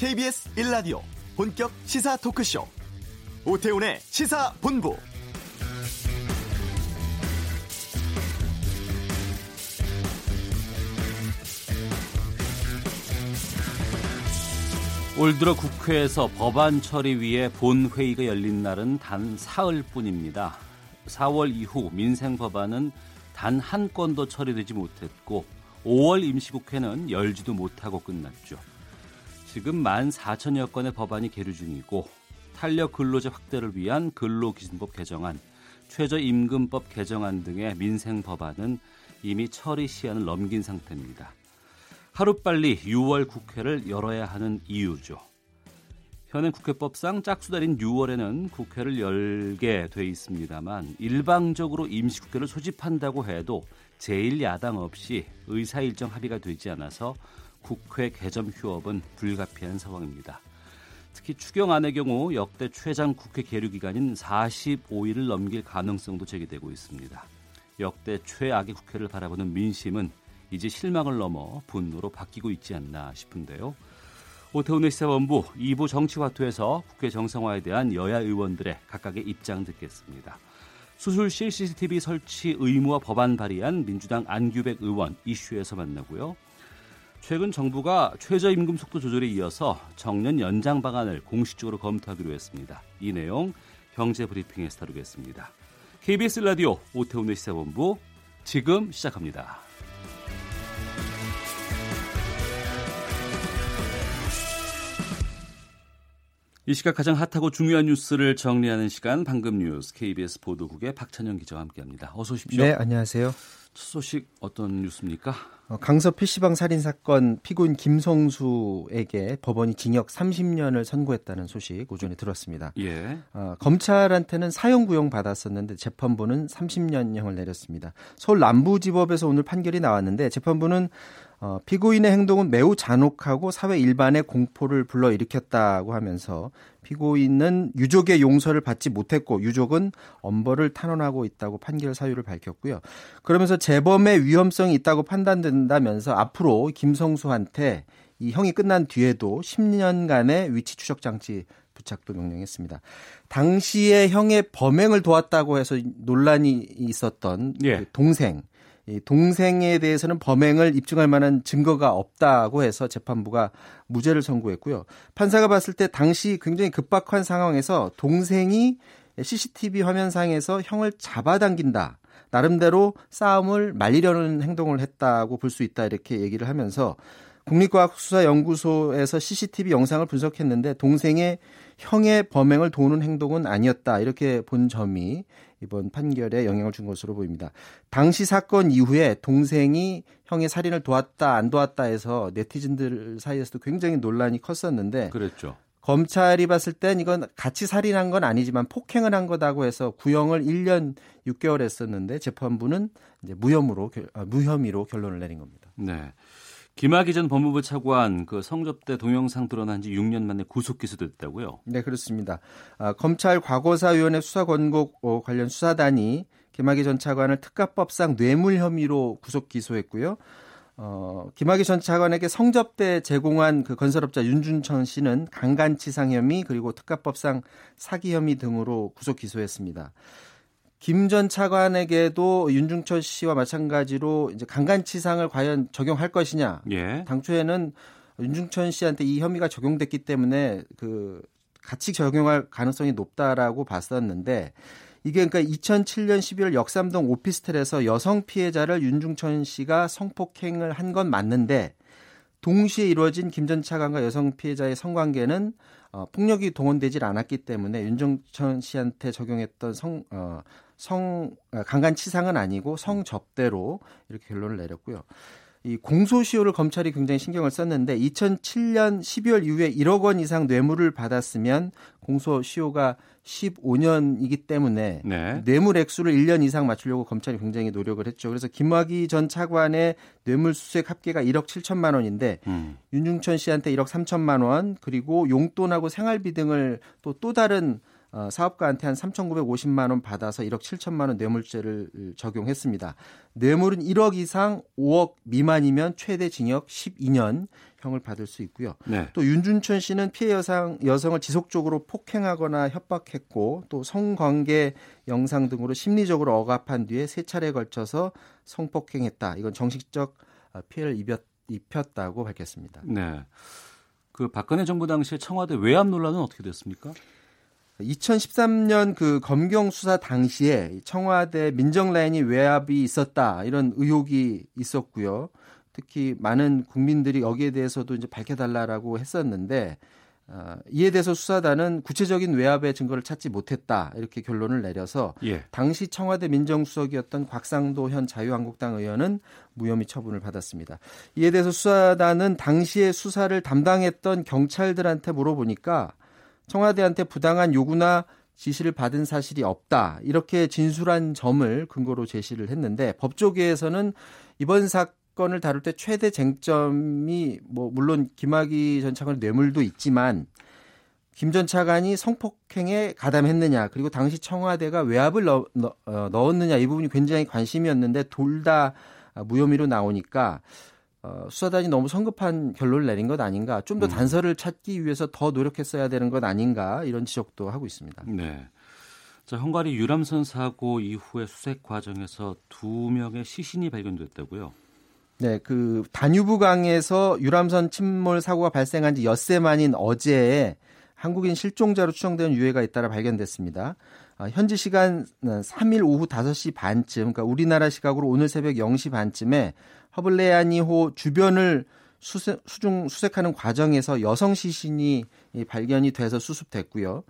KBS 1라디오 본격 시사 토크쇼 오태훈의 시사본부 올 들어 국회에서 법안 처리 위해 본회의가 열린 날은 단 사흘 뿐입니다. 4월 이후 민생 법안은 단 한 건도 처리되지 못했고 5월 임시국회는 열지도 못하고 끝났죠. 지금 14,000여 건의 법안이 계류 중이고 탄력 근로제 확대를 위한 근로기준법 개정안, 최저임금법 개정안 등의 민생 법안은 이미 처리 시한을 넘긴 상태입니다. 하루빨리 6월 국회를 열어야 하는 이유죠. 현행 국회법상 짝수달인 6월에는 국회를 열게 돼 있습니다만 일방적으로 임시국회를 소집한다고 해도 제1야당 없이 의사일정 합의가 되지 않아서 국회 개점 휴업은 불가피한 상황입니다. 특히 추경안의 경우 역대 최장 국회 계류 기간인 45일을 넘길 가능성도 제기되고 있습니다. 역대 최악의 국회를 바라보는 민심은 이제 실망을 넘어 분노로 바뀌고 있지 않나 싶은데요. 오태훈의 시사본부 2부 정치화투에서 국회 정상화에 대한 여야 의원들의 각각의 입장 듣겠습니다. 수술실 CCTV 설치 의무화 법안 발의한 민주당 안규백 의원 이슈에서 만나고요. 최근 정부가 최저임금 속도 조절에 이어서 정년 연장 방안을 공식적으로 검토하기로 했습니다. 이 내용 경제 브리핑에서 다루겠습니다. KBS 라디오 오태훈의 시사본부 지금 시작합니다. 이 시각 가장 핫하고 중요한 뉴스를 정리하는 시간 방금 뉴스 KBS 보도국의 박찬영 기자와 함께합니다. 어서 오십시오. 네, 안녕하세요. 첫 소식 어떤 뉴스입니까? 어, 강서 PC방 살인 사건 피고인 김성수에게 법원이 징역 30년을 선고했다는 소식 오전에 들었습니다. 예. 어, 검찰한테는 사형 구형 받았었는데 재판부는 30년형을 내렸습니다. 서울 남부지법에서 오늘 판결이 나왔는데 재판부는 어, 피고인의 행동은 매우 잔혹하고 사회 일반의 공포를 불러일으켰다고 하면서 피고인은 유족의 용서를 받지 못했고 유족은 엄벌을 탄원하고 있다고 판결 사유를 밝혔고요. 그러면서 재범의 위험성이 있다고 판단된다면서 앞으로 김성수한테 이 형이 끝난 뒤에도 10년간의 위치 추적 장치 부착도 명령했습니다. 당시에 형의 범행을 도왔다고 해서 논란이 있었던 예. 그 동생 동생에 대해서는 범행을 입증할 만한 증거가 없다고 해서 재판부가 무죄를 선고했고요. 판사가 봤을 때 당시 굉장히 급박한 상황에서 동생이 CCTV 화면상에서 형을 잡아당긴다. 나름대로 싸움을 말리려는 행동을 했다고 볼 수 있다 이렇게 얘기를 하면서 국립과학수사연구소에서 CCTV 영상을 분석했는데 동생의 형의 범행을 도우는 행동은 아니었다 이렇게 본 점이 이번 판결에 영향을 준 것으로 보입니다. 당시 사건 이후에 동생이 형의 살인을 도왔다 안 도왔다 해서 네티즌들 사이에서도 굉장히 논란이 컸었는데 그랬죠. 검찰이 봤을 땐 이건 같이 살인한 건 아니지만 폭행을 한 거다고 해서 구형을 1년 6개월 했었는데 재판부는 이제 무혐의로 아, 무혐의로 결론을 내린 겁니다. 네. 김학의 전 법무부 차관 그 성접대 동영상 드러난 지 6년 만에 구속 기소됐다고요? 네, 그렇습니다. 아, 검찰 과거사위원회 수사 권고 어, 관련 수사단이 김학의 전 차관을 특가법상 뇌물 혐의로 구속 기소했고요. 어, 김학의 전 차관에게 성접대 제공한 그 건설업자 윤준천 씨는 강간치상 혐의 그리고 특가법상 사기 혐의 등으로 구속 기소했습니다. 김 전 차관에게도 윤중철 씨와 마찬가지로 이제 강간치상을 과연 적용할 것이냐. 예. 당초에는 윤중천 씨한테 이 혐의가 적용됐기 때문에 그 같이 적용할 가능성이 높다라고 봤었는데 이게 그러니까 2007년 12월 역삼동 오피스텔에서 여성 피해자를 윤중천 씨가 성폭행을 한 건 맞는데 동시에 이루어진 김 전 차관과 여성 피해자의 성관계는 어, 폭력이 동원되질 않았기 때문에 윤중천 씨한테 적용했던 성 어, 성 아, 강간 치상은 아니고 성접대로 이렇게 결론을 내렸고요. 이 공소시효를 검찰이 굉장히 신경을 썼는데 2007년 12월 이후에 1억 원 이상 뇌물을 받았으면 공소시효가 15년이기 때문에 네. 뇌물 액수를 1년 이상 맞추려고 검찰이 굉장히 노력을 했죠. 그래서 김학의 전 차관의 뇌물 수색 합계가 1억 7천만 원인데 음. 윤중천 씨한테 1억 3천만 원 그리고 용돈하고 생활비 등을 또또 다른 어, 사업가한테 한 3,950만 원 받아서 1억 7천만 원 뇌물죄를 적용했습니다. 뇌물은 1억 이상 5억 미만이면 최대 징역 12년 형을 받을 수 있고요. 네. 또 윤준천 씨는 피해 여성 여성을 지속적으로 폭행하거나 협박했고 또 성관계 영상 등으로 심리적으로 억압한 뒤에 세 차례에 걸쳐서 성폭행했다. 이건 정식적 어, 피해를 입었, 입혔다고 밝혔습니다. 네. 그 박근혜 정부 당시에 청와대 외압 논란은 어떻게 됐습니까? 2013년 그 검경 수사 당시에 청와대 민정 라인이 외압이 있었다 이런 의혹이 있었고요. 특히 많은 국민들이 여기에 대해서도 이제 밝혀달라라고 했었는데 어, 이에 대해서 수사단은 구체적인 외압의 증거를 찾지 못했다 이렇게 결론을 내려서 예. 당시 청와대 민정수석이었던 곽상도 현 자유한국당 의원은 무혐의 처분을 받았습니다. 이에 대해서 수사단은 당시에 수사를 담당했던 경찰들한테 물어보니까 청와대한테 부당한 요구나 지시를 받은 사실이 없다. 이렇게 진술한 점을 근거로 제시를 했는데 법조계에서는 이번 사건을 다룰 때 최대 쟁점이 뭐 물론 김학의 전 차관 뇌물도 있지만 김 전 차관이 성폭행에 가담했느냐 그리고 당시 청와대가 외압을 넣, 넣, 어, 넣었느냐 이 부분이 굉장히 관심이었는데 둘 다 무혐의로 나오니까 어, 수사단이 너무 성급한 결론을 내린 것 아닌가, 좀더 음. 단서를 찾기 위해서 더 노력했어야 되는 것 아닌가 이런 지적도 하고 있습니다. 네. 자, 헝가리 유람선 사고 이후의 수색 과정에서 두 명의 시신이 발견됐다고요? 네, 그 다뉴브강에서 유람선 침몰 사고가 발생한 지 엿새 만인 어제에 한국인 실종자로 추정되는 유해가 잇따라 발견됐습니다. 아, 현지 시간 3일 오후 5시 반쯤, 그러니까 우리나라 시각으로 오늘 새벽 0시 반쯤에 허블레아니호 주변을 수색, 수중 수색하는 과정에서 여성 시신이 발견이 돼서 수습됐고요.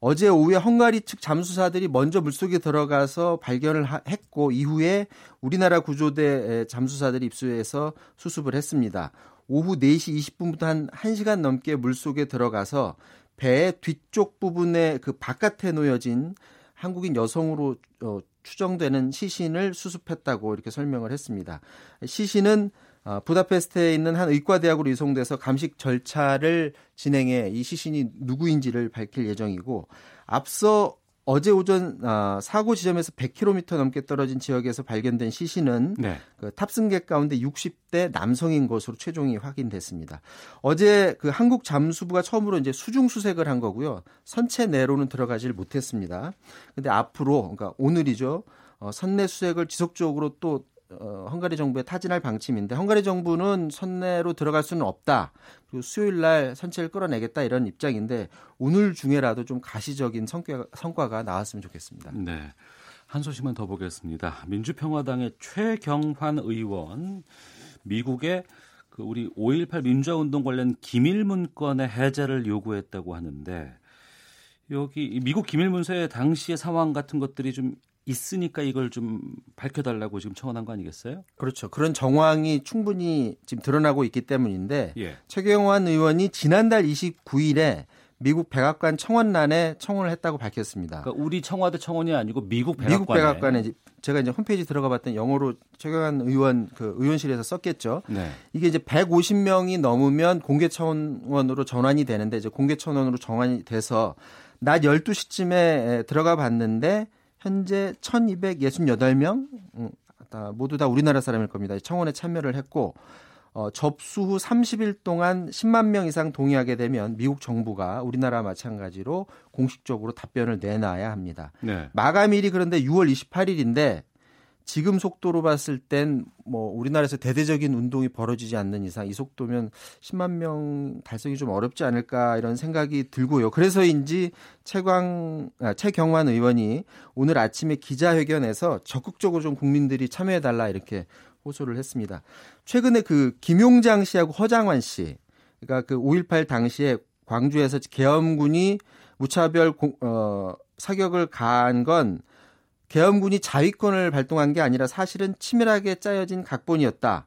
어제 오후에 헝가리 측 잠수사들이 먼저 물속에 들어가서 발견을 했고 이후에 우리나라 구조대 잠수사들이 입수해서 수습을 했습니다. 오후 4시 20분부터 한 1시간 넘게 물속에 들어가서 배의 뒤쪽 부분에 그 바깥에 놓여진 한국인 여성으로 어, 추정되는 시신을 수습했다고 이렇게 설명을 했습니다. 시신은 어, 부다페스트에 있는 한 의과대학으로 이송돼서 감식 절차를 진행해 이 시신이 누구인지를 밝힐 예정이고 앞서 어제 오전 어, 사고 지점에서 100km 넘게 떨어진 지역에서 발견된 시신은 네. 그 탑승객 가운데 60대 남성인 것으로 최종이 확인됐습니다. 어제 그 한국 잠수부가 처음으로 이제 수중 수색을 한 거고요. 선체 내로는 들어가질 못했습니다. 근데 앞으로 그러니까 오늘이죠. 어, 선내 수색을 지속적으로 또 어, 헝가리 정부에 타진할 방침인데 헝가리 정부는 선내로 들어갈 수는 없다. 그리고 수요일 날 선체를 끌어내겠다 이런 입장인데 오늘 중에라도 좀 가시적인 성과, 성과가 나왔으면 좋겠습니다. 네. 한 소식만 더 보겠습니다. 민주평화당의 최경환 의원 미국의 그 우리 5.18 민주화운동 관련 기밀 문건의 해제를 요구했다고 하는데 여기 미국 기밀 문서의 당시의 상황 같은 것들이 좀 있으니까 이걸 좀 밝혀달라고 지금 청원한 거 아니겠어요? 그렇죠. 그런 정황이 충분히 지금 드러나고 있기 때문인데 예. 최경환 의원이 지난달 29일에 미국 백악관 청원란에 청원을 했다고 밝혔습니다. 그러니까 우리 청와대 청원이 아니고 미국 백악관에. 미국 백악관에 제가 이제 홈페이지 들어가 봤더니 영어로 최경환 의원 그 의원실에서 썼겠죠. 네. 이게 이제 150명이 넘으면 공개 청원으로 전환이 되는데 이제 공개 청원으로 전환이 돼서 낮 12시쯤에 들어가 봤는데 현재 1,268명 음, 모두 다 우리나라 사람일 겁니다. 청원에 참여를 했고 어, 접수 후 30일 동안 10만 명 이상 동의하게 되면 미국 정부가 우리나라 마찬가지로 공식적으로 답변을 내놔야 합니다. 네. 마감일이 그런데 6월 28일인데 지금 속도로 봤을 땐 뭐 우리나라에서 대대적인 운동이 벌어지지 않는 이상 이 속도면 10만 명 달성이 좀 어렵지 않을까 이런 생각이 들고요. 그래서인지 최광 아, 최경환 의원이 오늘 아침에 기자회견에서 적극적으로 좀 국민들이 참여해 달라 이렇게 호소를 했습니다. 최근에 그 김용장 씨하고 허장환 씨 그러니까 그 5.18 당시에 광주에서 계엄군이 무차별 공, 어, 사격을 가한 건 계엄군이 자위권을 발동한 게 아니라 사실은 치밀하게 짜여진 각본이었다.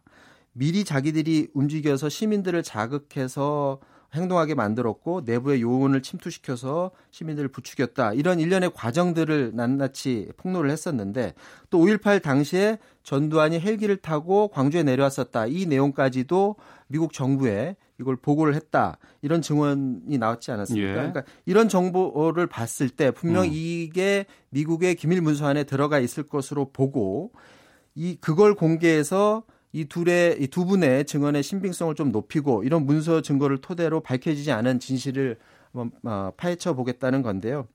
미리 자기들이 움직여서 시민들을 자극해서 행동하게 만들었고 내부의 요원을 침투시켜서 시민들을 부추겼다. 이런 일련의 과정들을 낱낱이 폭로를 했었는데 또 5.18 당시에 전두환이 헬기를 타고 광주에 내려왔었다. 이 내용까지도 미국 정부에 이걸 보고를 했다. 이런 증언이 나왔지 않았습니까? 예. 그러니까 이런 정보를 봤을 때 분명 음. 이게 미국의 기밀 문서 안에 들어가 있을 것으로 보고 이 그걸 공개해서 이 둘의 이 두 분의 증언의 신빙성을 좀 높이고 이런 문서 증거를 토대로 밝혀지지 않은 진실을 한번 어, 파헤쳐 보겠다는 건데요.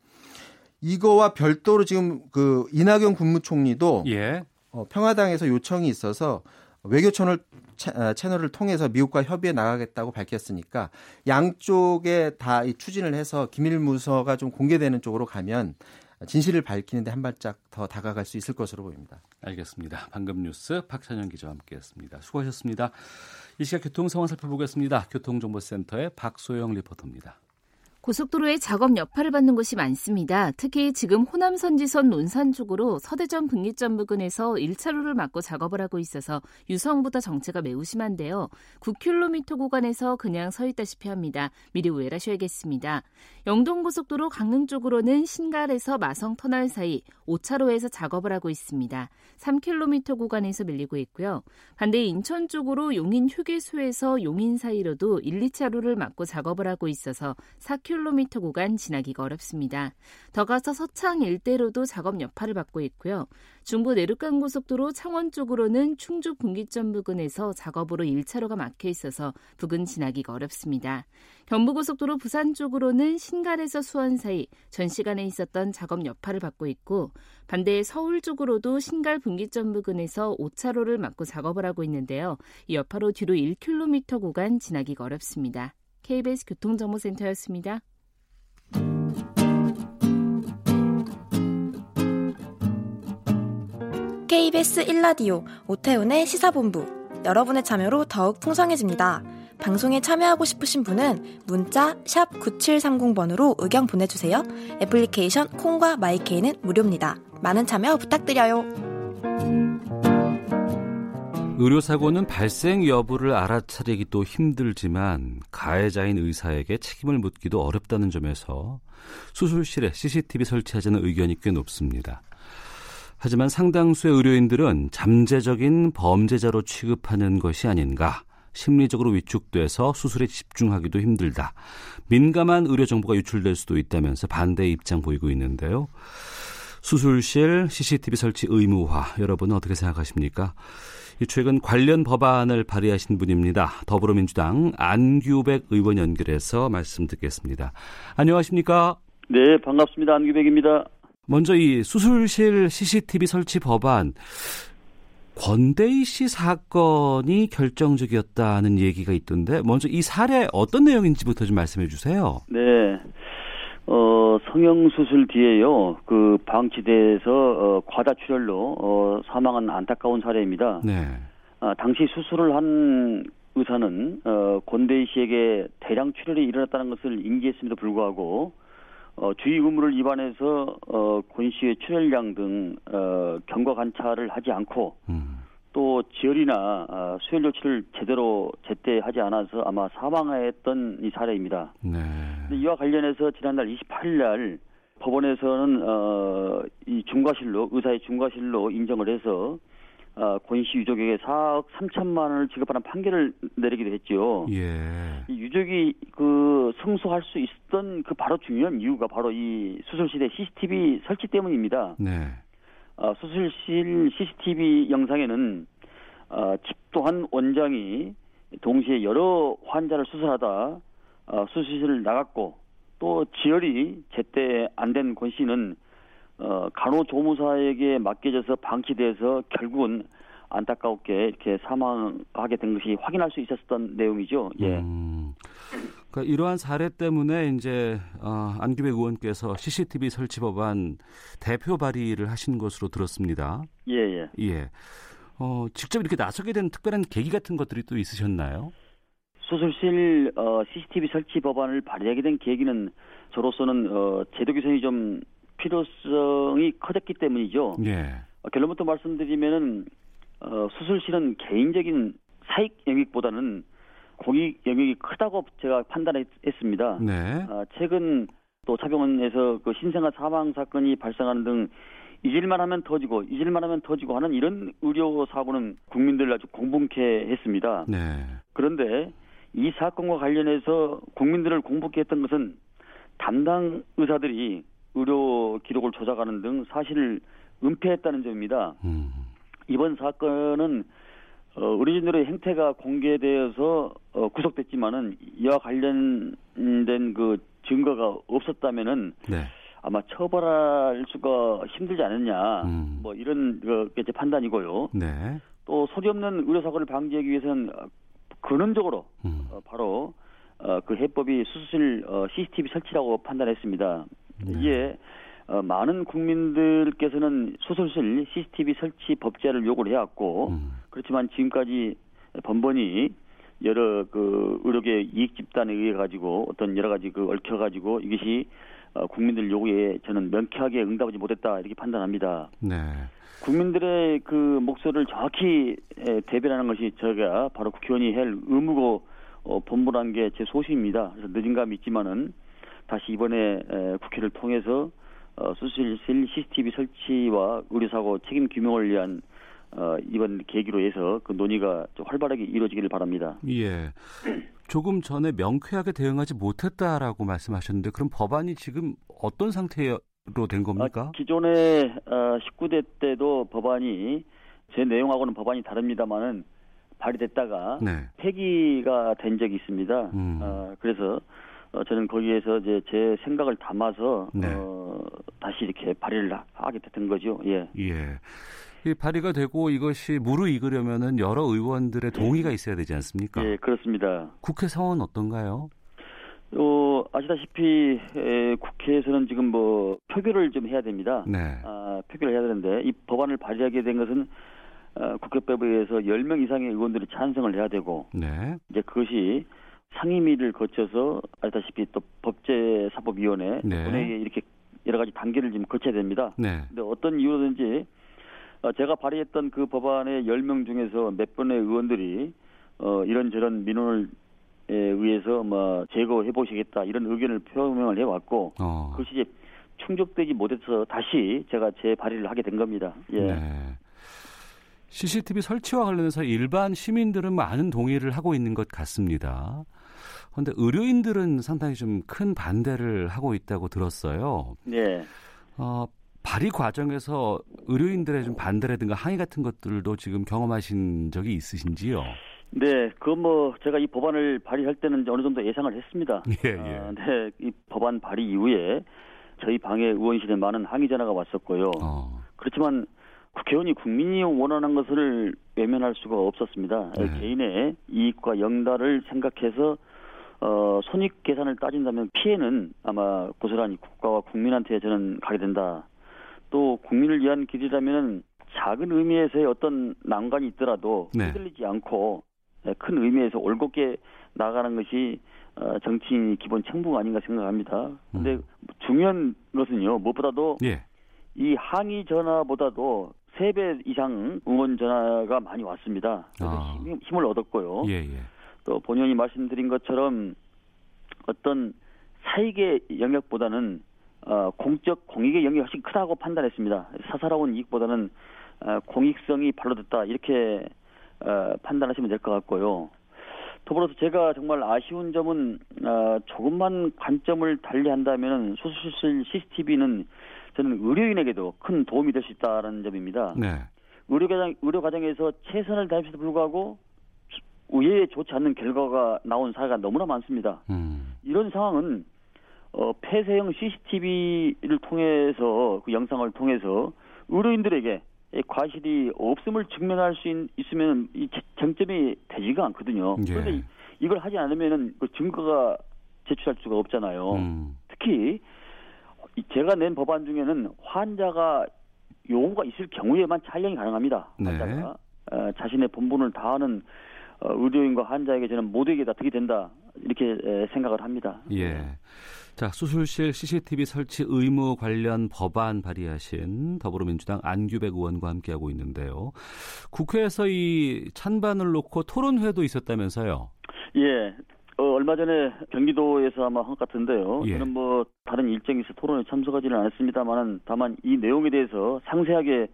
이거와 별도로 지금 그 이낙연 국무총리도 예. 어, 평화당에서 요청이 있어서 외교청을 채- 어, 채널을 통해서 미국과 협의해 나가겠다고 밝혔으니까 양쪽에 다 이 추진을 해서 기밀 문서가 좀 공개되는 쪽으로 가면 진실을 밝히는데 한 발짝 더 다가갈 수 있을 것으로 보입니다. 알겠습니다. 방금 뉴스 박찬현 기자와 함께했습니다. 수고하셨습니다. 이 시각 교통 상황 살펴보겠습니다. 교통정보센터의 박소영 리포터입니다. 고속도로에 작업 여파를 받는 곳이 많습니다. 특히 지금 호남 선지선 논산 쪽으로 서대전 분기점 부근에서 1차로를 막고 작업을 하고 있어서 유성부터 정체가 매우 심한데요. 9km 구간에서 그냥 서 있다시피 합니다. 미리 우회하셔야겠습니다. 영동고속도로 강릉 쪽으로는 신갈에서 마성 터널 사이 5차로에서 작업을 하고 있습니다. 3km 구간에서 밀리고 있고요. 반대 인천 쪽으로 용인 휴게소에서 용인 사이로도 1, 2차로를 막고 작업을 하고 있어서 4km 구간 지나기가 어렵습니다. 더 가서 서창 일대로도 작업 여파를 받고 있고요. 중부 내륙간 고속도로 창원 쪽으로는 충주 분기점 부근에서 작업으로 1차로가 막혀 있어서 부근 지나기가 어렵습니다. 경부고속도로 부산 쪽으로는 신갈에서 수원 사이 전 시간에 있었던 작업 여파를 받고 있고 반대 서울 쪽으로도 신갈 분기점 부근에서 5차로를 막고 작업을 하고 있는데요. 이 여파로 뒤로 1km 구간 지나기가 어렵습니다. KBS 교통정보센터였습니다. KBS 1라디오 오태훈의 시사본부 여러분의 참여로 더욱 풍성해집니다. 방송에 참여하고 싶으신 분은 문자 9730번으로 의견 보내주세요. 애플리케이션 콩과 마이케이는 무료입니다. 많은 참여 부탁드려요. 의료사고는 발생 여부를 알아차리기도 힘들지만 가해자인 의사에게 책임을 묻기도 어렵다는 점에서 수술실에 CCTV 설치하자는 의견이 꽤 높습니다. 하지만 상당수의 의료인들은 잠재적인 범죄자로 취급하는 것이 아닌가. 심리적으로 위축돼서 수술에 집중하기도 힘들다. 민감한 의료 정보가 유출될 수도 있다면서 반대의 입장 보이고 있는데요. 수술실 CCTV 설치 의무화 여러분은 어떻게 생각하십니까? 이 최근 관련 법안을 발의하신 분입니다. 더불어민주당 안규백 의원 연결해서 말씀 듣겠습니다. 안녕하십니까? 네, 반갑습니다. 안규백입니다. 먼저 이 수술실 CCTV 설치 법안 권대희 씨 사건이 결정적이었다는 얘기가 있던데 먼저 이 사례 어떤 내용인지부터 좀 말씀해 주세요. 네. 어, 성형수술 뒤에요, 그, 방치대에서, 어, 과다 출혈로, 어, 사망한 안타까운 사례입니다. 네. 아, 당시 수술을 한 의사는, 어, 권대희 씨에게 대량 출혈이 일어났다는 것을 인지했음에도 불구하고, 어, 주의 의무를 위반해서, 어, 권 씨의 출혈량 등, 어, 경과 관찰을 하지 않고, 음. 또 지혈이나 어, 수혈 조치를 제대로 제때 하지 않아서 아마 사망했던 이 사례입니다. 네. 근데 이와 관련해서 지난달 28일 날 법원에서는 어, 이 중과실로 의사의 중과실로 인정을 해서 어, 권씨 유족에게 4억 3천만 원을 지급하는 판결을 내리기도 했죠. 예. 이 유족이 그 성소할 수 있었던 그 바로 중요한 이유가 바로 이 수술실의 CCTV 설치 때문입니다. 네. 어, 수술실 CCTV 영상에는 어, 집도한 원장이 동시에 여러 환자를 수술하다 어, 수술실을 나갔고 또 지혈이 제때 안 된 권 씨는 어, 간호조무사에게 맡겨져서 방치돼서 결국은 안타깝게 이렇게 사망하게 된 것이 확인할 수 있었던 내용이죠. 예. 음, 그러니까 이러한 사례 때문에 이제 어, 안규백 의원께서 CCTV 설치 법안 대표 발의를 하신 것으로 들었습니다. 예, 예. 예. 어, 직접 이렇게 나서게 된 특별한 계기 같은 것들이 또 있으셨나요? 수술실 어, CCTV 설치 법안을 발의하게 된 계기는 저로서는 어, 제도 개선이 좀 필요성이 커졌기 때문이죠. 예. 어, 결론부터 말씀드리면은 어, 수술실은 개인적인 사익 영역보다는 공익 영역이 크다고 제가 판단했습니다. 네. 아, 최근 또 차병원에서 그 신생아 사망 사건이 발생하는 등 잊을만 하면 터지고 잊을만 하면 터지고 하는 이런 의료 사고는 국민들 아주 공분케 했습니다. 네. 그런데 이 사건과 관련해서 국민들을 공분케 했던 것은 담당 의사들이 의료 기록을 조작하는 등 사실을 은폐했다는 점입니다. 음. 이번 사건은 어, 의료진들의 행태가 공개되어서 어, 구속됐지만은 이와 관련된 그 증거가 없었다면은 네. 아마 처벌할 수가 힘들지 않았냐 음. 뭐 이런 제 판단이고요. 네. 또 소리 없는 의료 사고를 방지하기 위해서는 근원적으로 음. 어, 바로 어, 그 해법이 수술 어, CCTV 설치라고 판단했습니다. 네. 이에 어, 많은 국민들께서는 수술실 CCTV 설치 법제를 요구를 해왔고 음. 그렇지만 지금까지 번번이 여러 그 의료계 이익 집단에 의해 가지고 어떤 여러 가지 그 얽혀 가지고 이것이 어, 국민들 요구에 저는 명쾌하게 응답하지 못했다 이렇게 판단합니다. 네. 국민들의 그 목소리를 정확히 에, 대변하는 것이 저희가 바로 국회의원이 할 의무고 어, 본부란 게제 소신입니다. 그래서 늦은 감이 있지만은 다시 이번에 에, 국회를 통해서 어, 수술실 CCTV 설치와 의료사고 책임 규명을 위한 어, 이번 계기로 해서 그 논의가 좀 활발하게 이루어지기를 바랍니다. 예. 조금 전에 명쾌하게 대응하지 못했다라고 말씀하셨는데 그럼 법안이 지금 어떤 상태로 된 겁니까? 아, 기존에 어, 19대 때도 법안이 제 내용하고는 법안이 다릅니다만은 발의됐다가 네. 폐기가 된 적이 있습니다. 음. 어, 그래서 어, 저는 거기에서 이제 제 생각을 담아서 네. 어, 다시 이렇게 발의를 하- 하게 됐던 거죠. 예. 예. 이 발의가 되고 이것이 무르익으려면은 여러 의원들의 동의가 있어야 되지 않습니까? 예, 그렇습니다. 국회 상황은 어떤가요? 어, 아시다시피 에, 국회에서는 지금 뭐 표결을 좀 해야 됩니다. 네. 아, 표결을 해야 되는데 이 법안을 발의하게 된 것은 어, 국회법에 의해서 10명 이상의 의원들이 찬성을 해야 되고 네. 이제 그것이 상임위를 거쳐서 아시다시피 또 법제사법위원회 네. 본회의에 이렇게 여러 가지 단계를 지금 거쳐야 됩니다. 네. 근데 어떤 이유든지 어, 제가 발의했던 그 법안의 10명 중에서 몇 분의 의원들이 어, 이런저런 민원을 에 의해서 뭐 제거해 보시겠다 이런 의견을 표명을 해 왔고 어. 그것이 이제 충족되지 못해서 다시 제가 재 발의를 하게 된 겁니다. 예. 네. CCTV 설치와 관련해서 일반 시민들은 많은 동의를 하고 있는 것 같습니다. 그런데 의료인들은 상당히 좀 큰 반대를 하고 있다고 들었어요. 네. 어, 발의 과정에서 의료인들의 좀 반대라든가 항의 같은 것들도 지금 경험하신 적이 있으신지요? 네, 그 뭐 제가 이 법안을 발의할 때는 어느 정도 예상을 했습니다. 예, 예. 아, 네, 이 법안 발의 이후에 저희 방에 의원실에 많은 항의 전화가 왔었고요. 어, 그렇지만 국회의원이 국민이 원하는 것을 외면할 수가 없었습니다. 네. 개인의 이익과 영달을 생각해서 어, 손익 계산을 따진다면 피해는 아마 고스란히 국가와 국민한테 저는 가게 된다. 또 국민을 위한 길이라면 작은 의미에서의 어떤 난관이 있더라도 네. 흔들리지 않고 예, 큰 의미에서 올곧게 나가는 것이 어, 정치인이 기본 책무가 아닌가 생각합니다. 근데 중요한 것은요, 무엇보다도 예. 이 항의 전화보다도 세 배 이상 응원 전화가 많이 왔습니다. 그래서 아. 힘- 힘을 얻었고요. 예, 예. 또 본연이 말씀드린 것처럼 어떤 사익의 영역보다는 어, 공적 공익의 영역이 훨씬 크다고 판단했습니다. 사사로운 이익보다는 어, 공익성이 발로됐다 이렇게 어, 판단하시면 될 것 같고요. 더불어서 제가 정말 아쉬운 점은 어, 조금만 관점을 달리한다면 수술실 CCTV는 저는 의료인에게도 큰 도움이 될 수 있다는 점입니다. 네. 의료 과정 의료 과정에서 최선을 다했음에도 불구하고 의외에 좋지 않는 결과가 나온 사례가 너무나 많습니다. 음. 이런 상황은 어, 폐쇄형 CCTV를 통해서 그 영상을 통해서 의료인들에게 이 과실이 없음을 증명할 수 있, 있으면 이 제- 정점이 되지가 않거든요. 예. 그런데 이- 이걸 하지 않으면은 그 증거가 제출할 수가 없잖아요. 음. 특히 이 제가 낸 법안 중에는 환자가 요구가 있을 경우에만 촬영이 가능합니다. 네. 환자가 어, 자신의 본분을 다하는 어, 의료인과 환자에게 저는 모두에게 다 득이 된다 이렇게 에, 생각을 합니다. 예. 자, 수술실 CCTV 설치 의무 관련 법안 발의하신 더불어민주당 안규백 의원과 함께하고 있는데요. 국회에서 이 찬반을 놓고 토론회도 있었다면서요. 예. 어, 얼마 전에 경기도에서 아마 한 것 같은데요. 예. 저는 뭐 다른 있어 토론에 참석하지는 않았습니다만은 다만 이 내용에 대해서 상세하게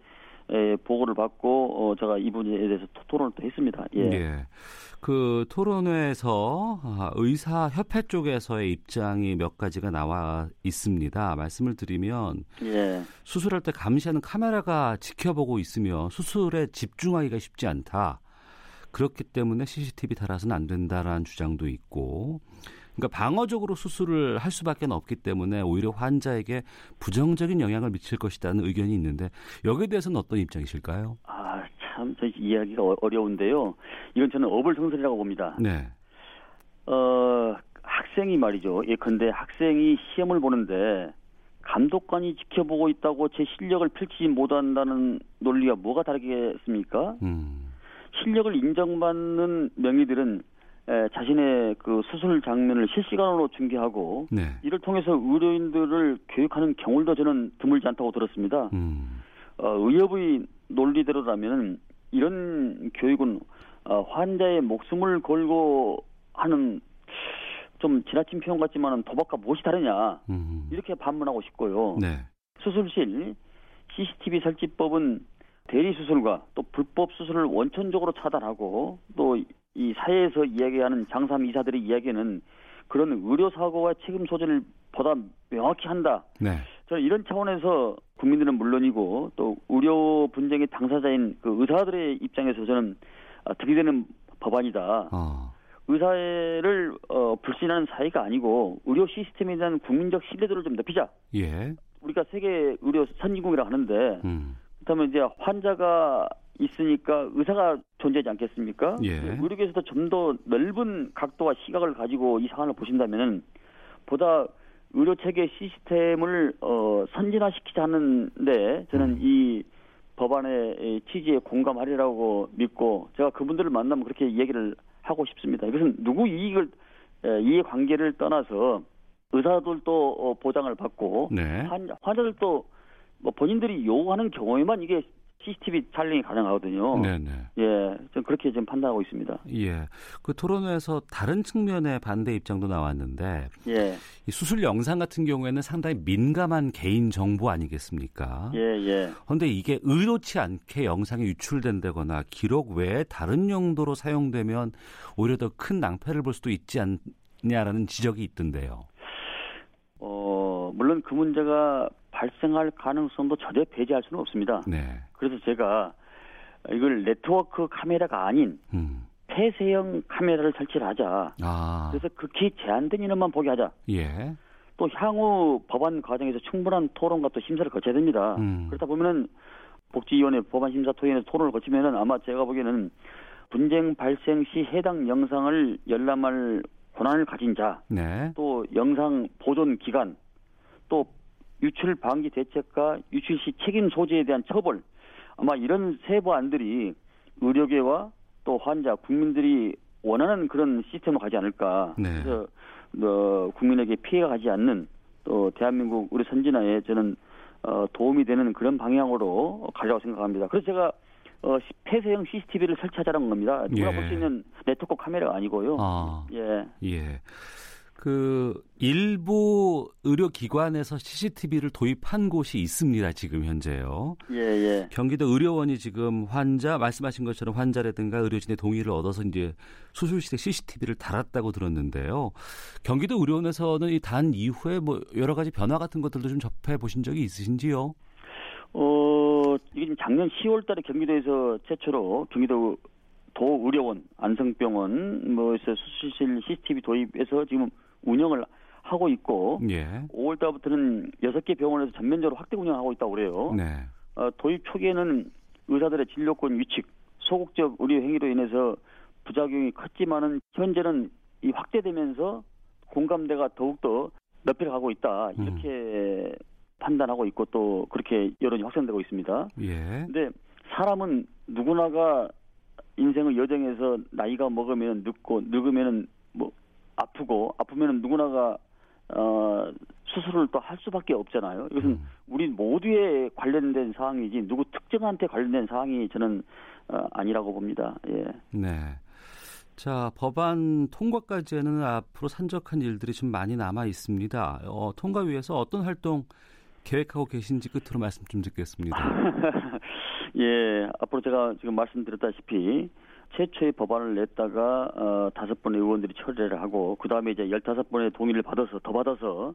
에, 보고를 받고 어, 제가 이 부분에 대해서 토- 토론을 또 했습니다. 예. 그 토론회에서 아, 의사 협회 쪽에서의 입장이 몇 가지가 나와 있습니다. 말씀을 드리면 예. 수술할 때 감시하는 카메라가 지켜보고 있으며 수술에 집중하기가 쉽지 않다. 그렇기 때문에 CCTV 달아서는 안 된다라는 주장도 있고, 그러니까 방어적으로 수술을 할 수밖에 없기 때문에 오히려 환자에게 부정적인 영향을 미칠 것이라는 의견이 있는데 여기에 대해서는 어떤 입장이실까요? 아, 참, 저 이야기가 어- 어려운데요. 이건 저는 어불성설이라고 봅니다. 네, 어, 학생이 말이죠. 예컨대 학생이 시험을 보는데 감독관이 지켜보고 있다고 제 실력을 펼치지 못한다는 논리와 뭐가 다르겠습니까? 음, 실력을 인정받는 명의들은 에, 자신의 그 수술 장면을 실시간으로 중계하고 네, 이를 통해서 의료인들을 교육하는 경우도 저는 드물지 않다고 들었습니다. 음, 어, 의협의 논리대로라면 이런 교육은 어, 환자의 목숨을 걸고 하는 좀 지나친 표현 같지만은 도박과 무엇이 다르냐? 음, 이렇게 반문하고 싶고요. 네, 수술실 CCTV 설치법은 대리 수술과 또 불법 수술을 원천적으로 차단하고 또 이 사회에서 이야기하는 장삼 이사들의 이야기는 그런 의료 사고와 책임 소재를 보다 명확히 한다. 네, 저는 이런 차원에서 국민들은 물론이고 또 의료 분쟁의 당사자인 그 의사들의 입장에서 저는 아, 득이 되는 법안이다. 어, 의사를 어, 불신하는 사회가 아니고 의료 시스템에 대한 국민적 신뢰도를 좀 높이자. 예, 우리가 세계 의료 선진국이라 하는데 음, 그렇다면 이제 환자가 있으니까 의사가 존재하지 않겠습니까? 예. 의료계에서도 좀 더 넓은 각도와 시각을 가지고 이 사안을 보신다면은 보다 의료 체계 시스템을 어, 선진화시키자는데 저는 음. 이 법안의 취지에 공감하리라고 믿고 제가 그분들을 만나면 그렇게 얘기를 하고 싶습니다. 이것은 누구 이익을 에, 이해 관계를 떠나서 의사들도 어, 보장을 받고 네, 환, 환자들도 뭐 본인들이 요구하는 경우에만 이게 CCTV 촬영이 가능하거든요. 네, 네. 예, 좀 그렇게 좀 판단하고 있습니다. 예. 그 토론회에서 다른 측면의 반대 입장도 나왔는데 예, 이 수술 영상 같은 경우에는 상당히 민감한 개인 정보 아니겠습니까? 예, 예. 그런데 이게 의도치 않게 영상이 유출된다거나 기록 외에 다른 용도로 사용되면 오히려 더 큰 낭패를 볼 수도 있지 않냐라는 지적이 있던데요. 어, 물론 그 문제가 발생할 가능성도 절대 배제할 수는 없습니다. 네. 그래서 제가 이걸 네트워크 카메라가 아닌 음. 폐쇄형 카메라를 설치를 하자. 아. 그래서 극히 제한된 인원만 보게 하자. 예. 또 향후 법안 과정에서 충분한 토론과 또 심사를 거쳐야 됩니다. 음. 그렇다 보면은 복지위원회 법안 심사 토의에서 토론을 거치면은 아마 제가 보기에는 분쟁 발생 시 해당 영상을 열람할 권한을 가진 자, 네. 또 영상 보존 기간, 또 유출 방지 대책과 유출 시 책임 소재에 대한 처벌, 아마 이런 세부안들이 의료계와 또 환자, 국민들이 원하는 그런 시스템을 가지 않을까. 네. 그래서 어, 국민에게 피해가 가지 않는 또 대한민국 우리 선진화에 저는 어, 도움이 되는 그런 방향으로 가려고 생각합니다. 그래서 제가 어, 시- 폐쇄형 CCTV를 설치하자는 겁니다. 누가 예. 볼수 있는 네트워크 카메라가 아니고요. 아. 예. 예. 그 일부 의료기관에서 CCTV를 도입한 곳이 있습니다. 지금 현재요. 예, 예. 경기도 의료원이 지금 환자 말씀하신 것처럼 환자라든가 의료진의 동의를 얻어서 이제 수술실에 CCTV를 달았다고 들었는데요. 경기도 의료원에서는 이 단 이후에 뭐 여러 가지 변화 같은 것들도 좀 접해 보신 적이 있으신지요? 어, 이게 지금 작년 10월 달에 경기도에서 최초로 경기도 도의료원, 안성병원, 뭐에서 수술실 CCTV 도입해서 지금 운영을 하고 있고, 예. 5월 달부터는 6개 병원에서 전면적으로 확대 운영하고 있다고 그래요. 네. 어, 도입 초기에는 의사들의 진료권 위축, 소극적 의료 행위로 인해서 부작용이 컸지만은 현재는 이 확대되면서 공감대가 더욱더 넓혀가고 있다. 이렇게 판단하고 있고 또 그렇게 여론이 확산되고 있습니다. 예. 근데 사람은 누구나가 인생의 여정에서 나이가 먹으면 늙고 늙으면은 뭐 아프고 아프면은 누구나가 어 수술을 또 할 수밖에 없잖아요. 이것은 음. 우리 모두에 관련된 사항이지 누구 특정한테 관련된 사항이 저는 어, 아니라고 봅니다. 예. 네. 자, 법안 통과까지는 앞으로 산적한 일들이 좀 많이 남아 있습니다. 어, 통과 위해서 어떤 활동 계획하고 계신지 끝으로 말씀 좀 듣겠습니다. 예, 앞으로 제가 지금 말씀드렸다시피 최초의 법안을 냈다가 어, 다섯 번의 의원들이 처리를 하고 그 다음에 이제 열다섯 번의 동의를 받아서 더 받아서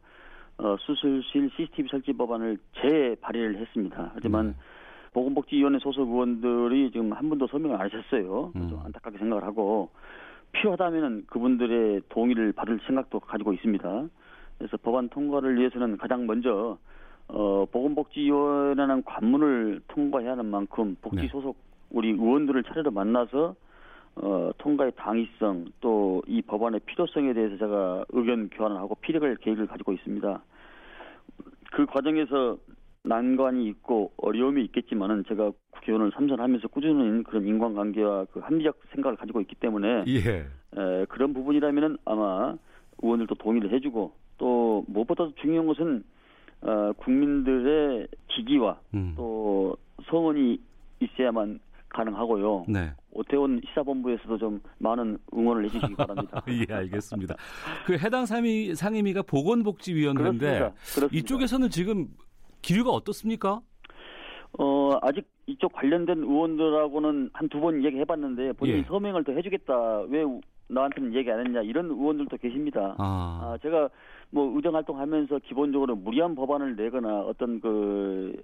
어, 수술실 CCTV 설치 법안을 재발의를 했습니다. 하지만 음. 보건복지위원회 소속 의원들이 지금 한 번도 서명을 안 하셨어요. 음. 좀 안타깝게 생각을 하고 필요하다면은 그분들의 동의를 받을 생각도 가지고 있습니다. 그래서 법안 통과를 위해서는 가장 먼저 어, 보건복지위원회라는 관문을 통과해야 하는 만큼 복지 네. 소속 우리 의원들을 차례로 만나서 어, 통과의 당위성 또 이 법안의 필요성에 대해서 제가 의견 교환을 하고 필요할 계획을 가지고 있습니다. 그 과정에서 난관이 있고 어려움이 있겠지만은 제가 국회의원을 삼선하면서 꾸준히 그런 인간관계와 그 합리적 생각을 가지고 있기 때문에 예. 에, 그런 부분이라면은 아마 의원들도 동의를 해주고 또 무엇보다 중요한 것은 어, 국민들의 지지와 음. 또 성원이 있어야만 가능하고요. 네. 오태훈 시사본부에서도 좀 많은 응원을 해주시기 바랍니다. 예, 알겠습니다. 그 해당 상임, 상임위가 보건복지위원회인데 그렇습니다. 그렇습니다. 이쪽에서는 지금 기류가 어떻습니까? 어, 아직 이쪽 관련된 의원들하고는 한 두 번 얘기해봤는데 본인이 예. 서명을 더 해주겠다. 왜 나한테는 얘기 안 했냐 이런 의원들도 계십니다. 아. 아 제가 뭐 의정 활동하면서 기본적으로 무리한 법안을 내거나 어떤 그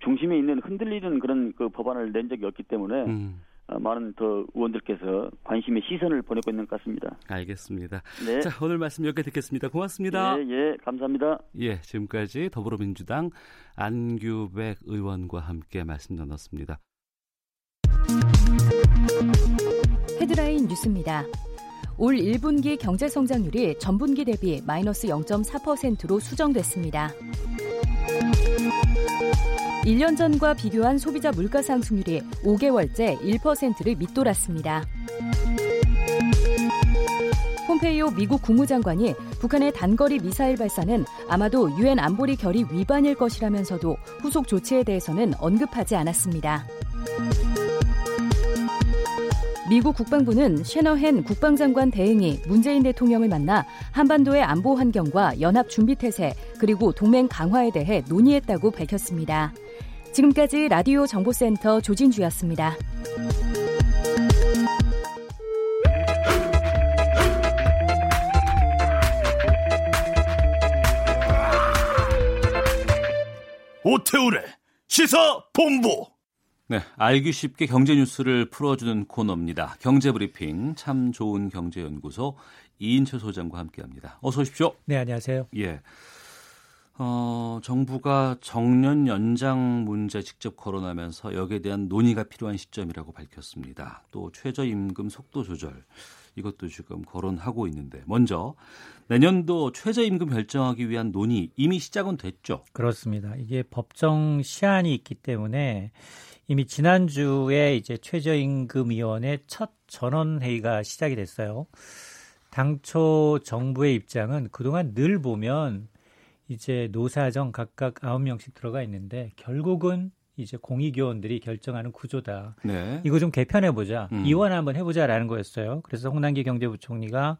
중심에 있는 흔들리는 그런 그 법안을 낸 적이 없기 때문에 음. 어, 많은 더 의원들께서 관심의 시선을 보내고 있는 것 같습니다. 알겠습니다. 네. 자, 오늘 말씀 여기까지 듣겠습니다. 고맙습니다. 예, 예, 감사합니다. 예, 지금까지 더불어민주당 안규백 의원과 함께 말씀 나눴습니다. 헤드라인 뉴스입니다. 올 1분기 경제 성장률이 전분기 대비 마이너스 0.4%로 수정됐습니다. 1년 전과 비교한 소비자 물가 상승률이 5개월째 1%를 밑돌았습니다. 폼페이오 미국 국무장관이 북한의 단거리 미사일 발사는 아마도 유엔 안보리 결의 위반일 것이라면서도 후속 조치에 대해서는 언급하지 않았습니다. 미국 국방부는 셰너헨 국방장관 대행이 문재인 대통령을 만나 한반도의 안보 환경과 연합 준비 태세 그리고 동맹 강화에 대해 논의했다고 밝혔습니다. 지금까지 라디오 정보센터 조진주였습니다. 오태우래 시사 본부. 네, 알기 쉽게 경제 뉴스를 풀어주는 코너입니다. 경제 브리핑 참 좋은 경제연구소 이인철 소장과 함께합니다. 어서 오십시오. 네, 안녕하세요. 예. 어, 정부가 정년 연장 문제 직접 거론하면서 여기에 대한 논의가 필요한 시점이라고 밝혔습니다. 또 최저임금 속도 조절 이것도 지금 거론하고 있는데 먼저 내년도 최저임금 결정하기 위한 논의 이미 시작은 됐죠. 그렇습니다. 이게 법정 시한이 있기 때문에 이미 지난주에 이제 최저임금위원회 첫 전원 회의가 시작이 됐어요. 당초 정부의 입장은 그동안 늘 보면 이제 노사정 각각 9명씩 들어가 있는데 결국은 이제 공익위원들이 결정하는 구조다. 네. 이거 좀 개편해 보자. 음. 이원 한번 해보자라는 거였어요. 그래서 홍남기 경제부총리가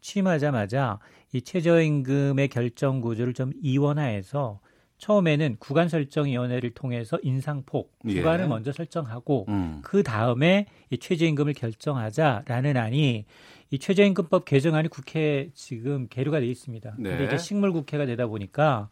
취임하자마자 이 최저임금의 결정 구조를 좀 이원화해서 처음에는 구간 설정 위원회를 통해서 인상폭 구간을 예. 먼저 설정하고 음. 그 다음에 이 최저임금을 결정하자라는 안이 이 최저임금법 개정안이 국회에 지금 계류가 돼 있습니다. 네. 근데 이제 식물 국회가 되다 보니까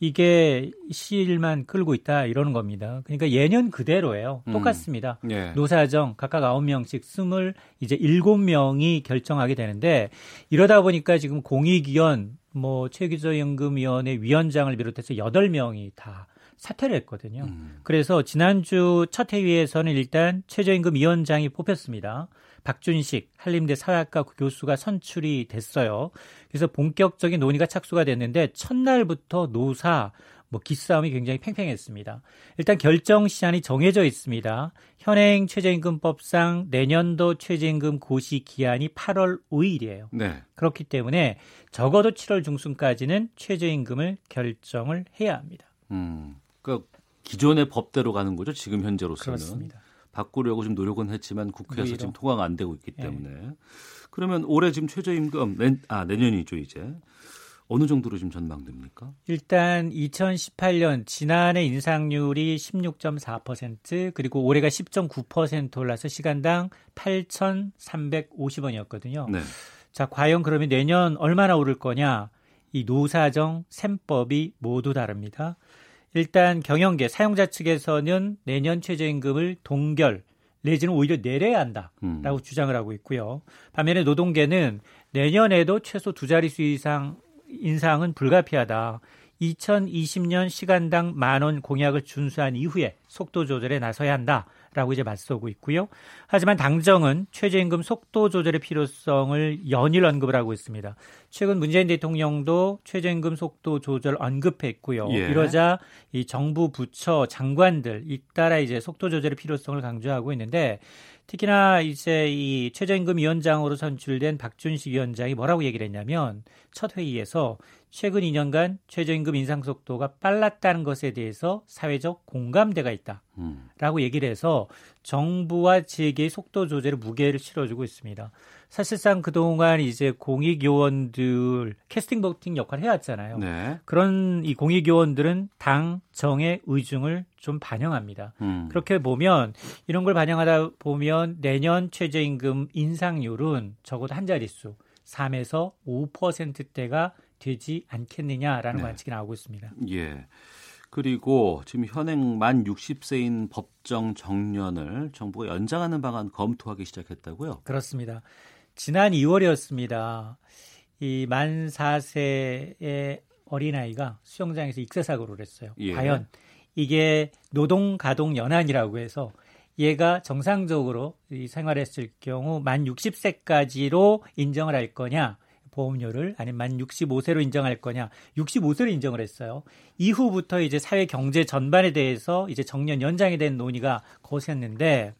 이게 시일만 끌고 있다 이러는 겁니다. 그러니까 예년 그대로예요. 음. 똑같습니다. 음. 네. 노사정 각각 9명씩 20 이제 7명이 결정하게 되는데 이러다 보니까 지금 공익위원 뭐 최기저연금위원회 위원장을 비롯해서 8명이 다 사퇴를 했거든요. 음. 그래서 지난주 첫 회의에서는 일단 최저임금 위원장이 뽑혔습니다. 박준식 한림대 사회학과 교수가 선출이 됐어요. 그래서 본격적인 논의가 착수가 됐는데 첫날부터 노사 뭐 기싸움이 굉장히 팽팽했습니다. 일단 결정 시한이 정해져 있습니다. 현행 최저임금법상 내년도 최저임금 고시 기한이 8월 5일이에요. 네. 그렇기 때문에 적어도 7월 중순까지는 최저임금을 결정을 해야 합니다. 음, 그 기존의 법대로 가는 거죠. 지금 현재로서는. 그렇습니다. 바꾸려고 좀 노력은 했지만 국회에서 오히려. 지금 통과가 안 되고 있기 예. 때문에 그러면 올해 지금 최저임금 내, 아 내년이죠 이제 어느 정도로 지금 전망됩니까? 일단 2018년 지난해 인상률이 16.4% 그리고 올해가 10.9% 올라서 시간당 8,350원이었거든요. 네. 자, 과연 그러면 내년 얼마나 오를 거냐? 이 노사정 셈법이 모두 다릅니다. 일단 경영계 사용자 측에서는 내년 최저임금을 동결 내지는 오히려 내려야 한다라고 음. 주장을 하고 있고요. 반면에 노동계는 내년에도 최소 두 자릿수 이상 인상은 불가피하다. 2020년 시간당 만 원 공약을 준수한 이후에 속도 조절에 나서야 한다 라고 이제 맞서고 있고요. 하지만 당정은 최저임금 속도 조절의 필요성을 연일 언급을 하고 있습니다. 최근 문재인 대통령도 최저임금 속도 조절 언급했고요. 예. 이러자 이 정부 부처 장관들 잇따라 이제 속도 조절의 필요성을 강조하고 있는데 특히나 이제 이 최저임금 위원장으로 선출된 박준식 위원장이 뭐라고 얘기를 했냐면 첫 회의에서 최근 2년간 최저임금 인상 속도가 빨랐다는 것에 대해서 사회적 공감대가 있다. 음. 라고 얘기를 해서 정부와 지역의 속도 조절에 무게를 실어주고 있습니다. 사실상 그동안 이제 공익 요원들 캐스팅 보팅 역할을 해왔잖아요. 네. 그런 이 공익 요원들은 당 정의 의중을 좀 반영합니다. 음. 그렇게 보면 이런 걸 반영하다 보면 내년 최저임금 인상률은 적어도 한 자릿수 3에서 5%대가 되지 않겠느냐라는 네. 관측이 나오고 있습니다. 예. 그리고 지금 현행 만 60세인 법정 정년을 정부가 연장하는 방안 검토하기 시작했다고요? 그렇습니다. 지난 2월이었습니다. 이 만 4세의 어린아이가 수영장에서 익사 사고를 했어요. 예. 과연 이게 노동 가동 연한이라고 해서 얘가 정상적으로 이 생활했을 경우 만 60세까지로 인정을 할 거냐? 보험료를 아니면 만 65세로 인정할 거냐? 65세로 인정을 했어요. 이후부터 이제 사회 경제 전반에 대해서 이제 정년 연장에 대한 논의가 거셌는데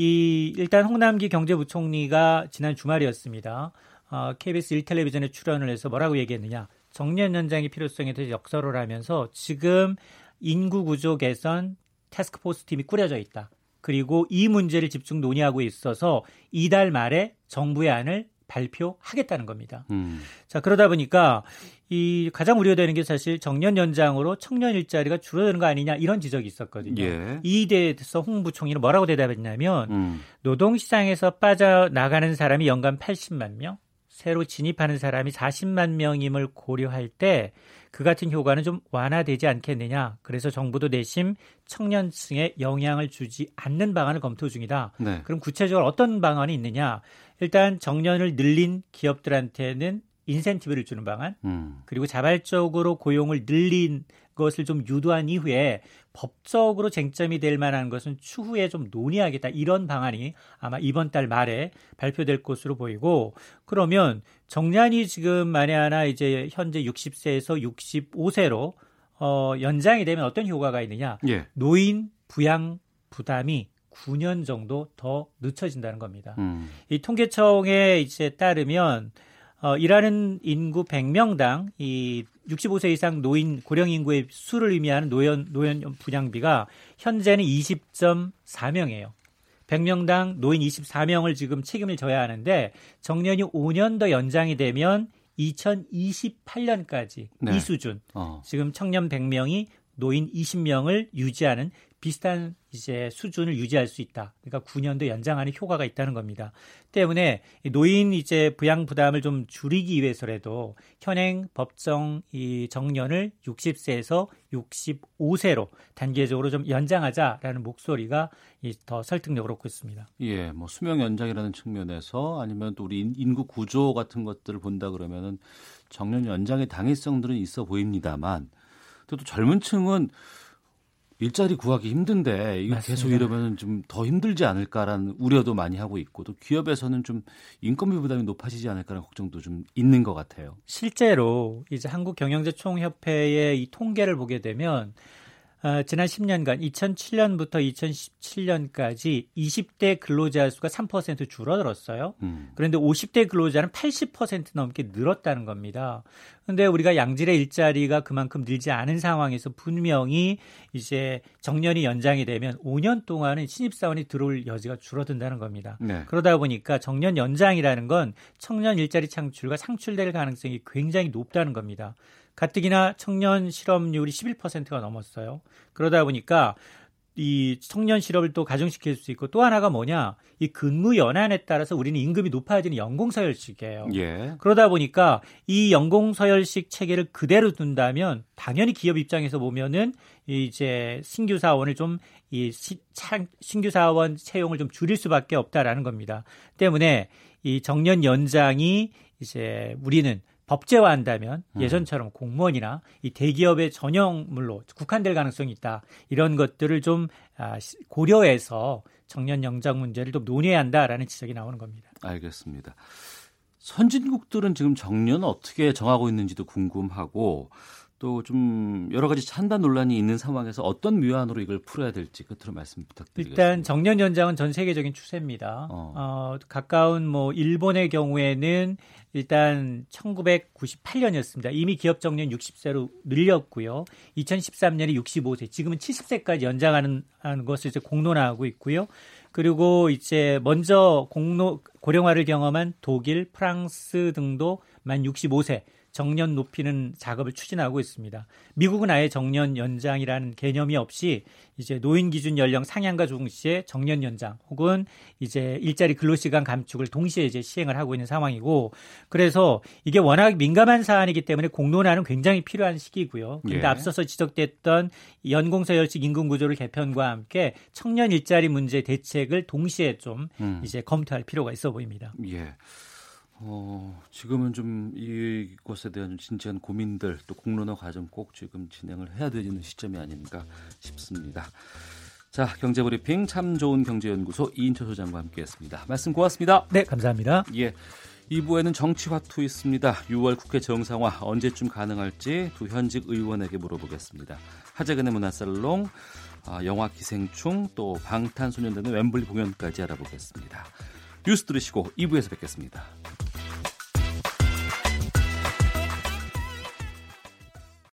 이 일단 홍남기 경제부총리가 지난 주말이었습니다. 어, KBS 1텔레비전에 출연을 해서 뭐라고 얘기했느냐? 정년 연장의 필요성에 대해서 역설을 하면서 지금 인구 구조 개선 태스크포스 팀이 꾸려져 있다. 그리고 이 문제를 집중 논의하고 있어서 이달 말에 정부의 안을 발표하겠다는 겁니다. 음. 자, 그러다 보니까 이 가장 우려되는 게 사실 정년 연장으로 청년 일자리가 줄어드는 거 아니냐 이런 지적이 있었거든요. 예. 이에 대해서 홍 부총리는 뭐라고 대답했냐면 음. 노동 시장에서 빠져 나가는 사람이 연간 80만 명, 새로 진입하는 사람이 40만 명임을 고려할 때 그 같은 효과는 좀 완화되지 않겠느냐. 그래서 정부도 내심 청년층에 영향을 주지 않는 방안을 검토 중이다. 네. 그럼 구체적으로 어떤 방안이 있느냐? 일단 정년을 늘린 기업들한테는 인센티브를 주는 방안, 음. 그리고 자발적으로 고용을 늘린 것을 좀 유도한 이후에 법적으로 쟁점이 될 만한 것은 추후에 좀 논의하겠다 이런 방안이 아마 이번 달 말에 발표될 것으로 보이고 그러면 정년이 지금 만에 하나 이제 현재 60세에서 65세로 어 연장이 되면 어떤 효과가 있느냐 예. 노인 부양 부담이 9년 정도 더 늦춰진다는 겁니다. 음. 이 통계청에 이제 따르면 어, 일하는 인구 100명당 이 65세 이상 노인 고령 인구의 수를 의미하는 노연 노연 분양비가 현재는 20.4명이에요. 100명당 노인 24명을 지금 책임을 져야 하는데 정년이 5년 더 연장이 되면 2028년까지 네. 이 수준 어. 지금 청년 100명이 노인 20명을 유지하는 비슷한 이제 수준을 유지할 수 있다. 그러니까 9년도 연장하는 효과가 있다는 겁니다. 때문에 이 노인 이제 부양 부담을 좀 줄이기 위해서라도 현행 법정 이 정년을 60세에서 65세로 단계적으로 좀 연장하자라는 목소리가 이더 설득력을 얻고 있습니다. 예, 뭐 수명 연장이라는 측면에서 아니면 또 우리 인- 인구 구조 같은 것들을 본다 그러면은 정년 연장의 당위성들은 있어 보입니다만 또, 또 젊은 층은 일자리 구하기 힘든데 이거 계속. 이러면 좀 더 힘들지 않을까라는 우려도 많이 하고 있고 또 기업에서는 좀 인건비 부담이 높아지지 않을까라는 걱정도 좀 있는 것 같아요. 실제로 이제 한국 경영자 총협회의 이 통계를 보게 되면 어, 지난 10년간 2007년부터 2017년까지 20대 근로자 수가 3% 줄어들었어요. 음. 그런데 50대 근로자는 80% 넘게 늘었다는 겁니다. 그런데 우리가 양질의 일자리가 그만큼 늘지 않은 상황에서 분명히 이제 정년이 연장이 되면 5년 동안은 신입사원이 들어올 여지가 줄어든다는 겁니다. 네. 그러다 보니까 정년 연장이라는 건 청년 일자리 창출과 상출될 가능성이 굉장히 높다는 겁니다. 가뜩이나 청년 실업률이 11%가 넘었어요. 그러다 보니까 이 청년 실업을 또 가중시킬 수 있고 또 하나가 뭐냐 이 근무 연한에 따라서 우리는 임금이 높아지는 연공서열식이에요. 예. 그러다 보니까 이 연공서열식 체계를 그대로 둔다면 당연히 기업 입장에서 보면은 이제 신규 사원을 좀이 신규 사원 채용을 좀 줄일 수밖에 없다라는 겁니다. 때문에 이 정년 연장이 이제 우리는 법제화한다면 음. 예전처럼 공무원이나 이 대기업의 전형물로 국한될 가능성이 있다. 이런 것들을 좀 아, 고려해서 청년 영장 문제를 좀 논의해야 한다라는 지적이 나오는 겁니다. 알겠습니다. 선진국들은 지금 정년 어떻게 정하고 있는지도 궁금하고 또 좀 여러 가지 찬반 논란이 있는 상황에서 어떤 묘안으로 이걸 풀어야 될지 끝으로 말씀 부탁드리겠습니다. 일단 정년 연장은 전 세계적인 추세입니다. 어. 어, 가까운 뭐 일본의 경우에는 일단 1998년이었습니다. 이미 기업 정년 60세로 늘렸고요. 2013년에 65세, 지금은 70세까지 연장하는 것을 이제 공론화하고 있고요. 그리고 이제 먼저 공로 고령화를 경험한 독일, 프랑스 등도 만 65세 정년 높이는 작업을 추진하고 있습니다. 미국은 아예 정년 연장이라는 개념이 없이 이제 노인 기준 연령 상향과 동시에 정년 연장 혹은 이제 일자리 근로시간 감축을 동시에 이제 시행을 하고 있는 상황이고 그래서 이게 워낙 민감한 사안이기 때문에 공론화는 굉장히 필요한 시기고요. 그런데 예. 앞서서 지적됐던 연공서열식 임금 구조를 개편과 함께 청년 일자리 문제 대책을 동시에 좀 음. 이제 검토할 필요가 있어 보입니다. 예. 어, 지금은 좀 이것에 대한 진지한 고민들 또 공론화 과정 꼭 지금 진행을 해야 되는 시점이 아닌가 싶습니다. 자, 경제브리핑 참 좋은 경제연구소 이인철 소장과 함께했습니다. 말씀 고맙습니다. 네, 감사합니다. 예. 2부에는 정치화투 있습니다. 6월 국회 정상화 언제쯤 가능할지 두 현직 의원에게 물어보겠습니다. 하재근의 문화살롱, 아, 영화 기생충, 또 방탄소년단의 웸블리 공연까지 알아보겠습니다. 뉴스 들으시고 2부에서 뵙겠습니다.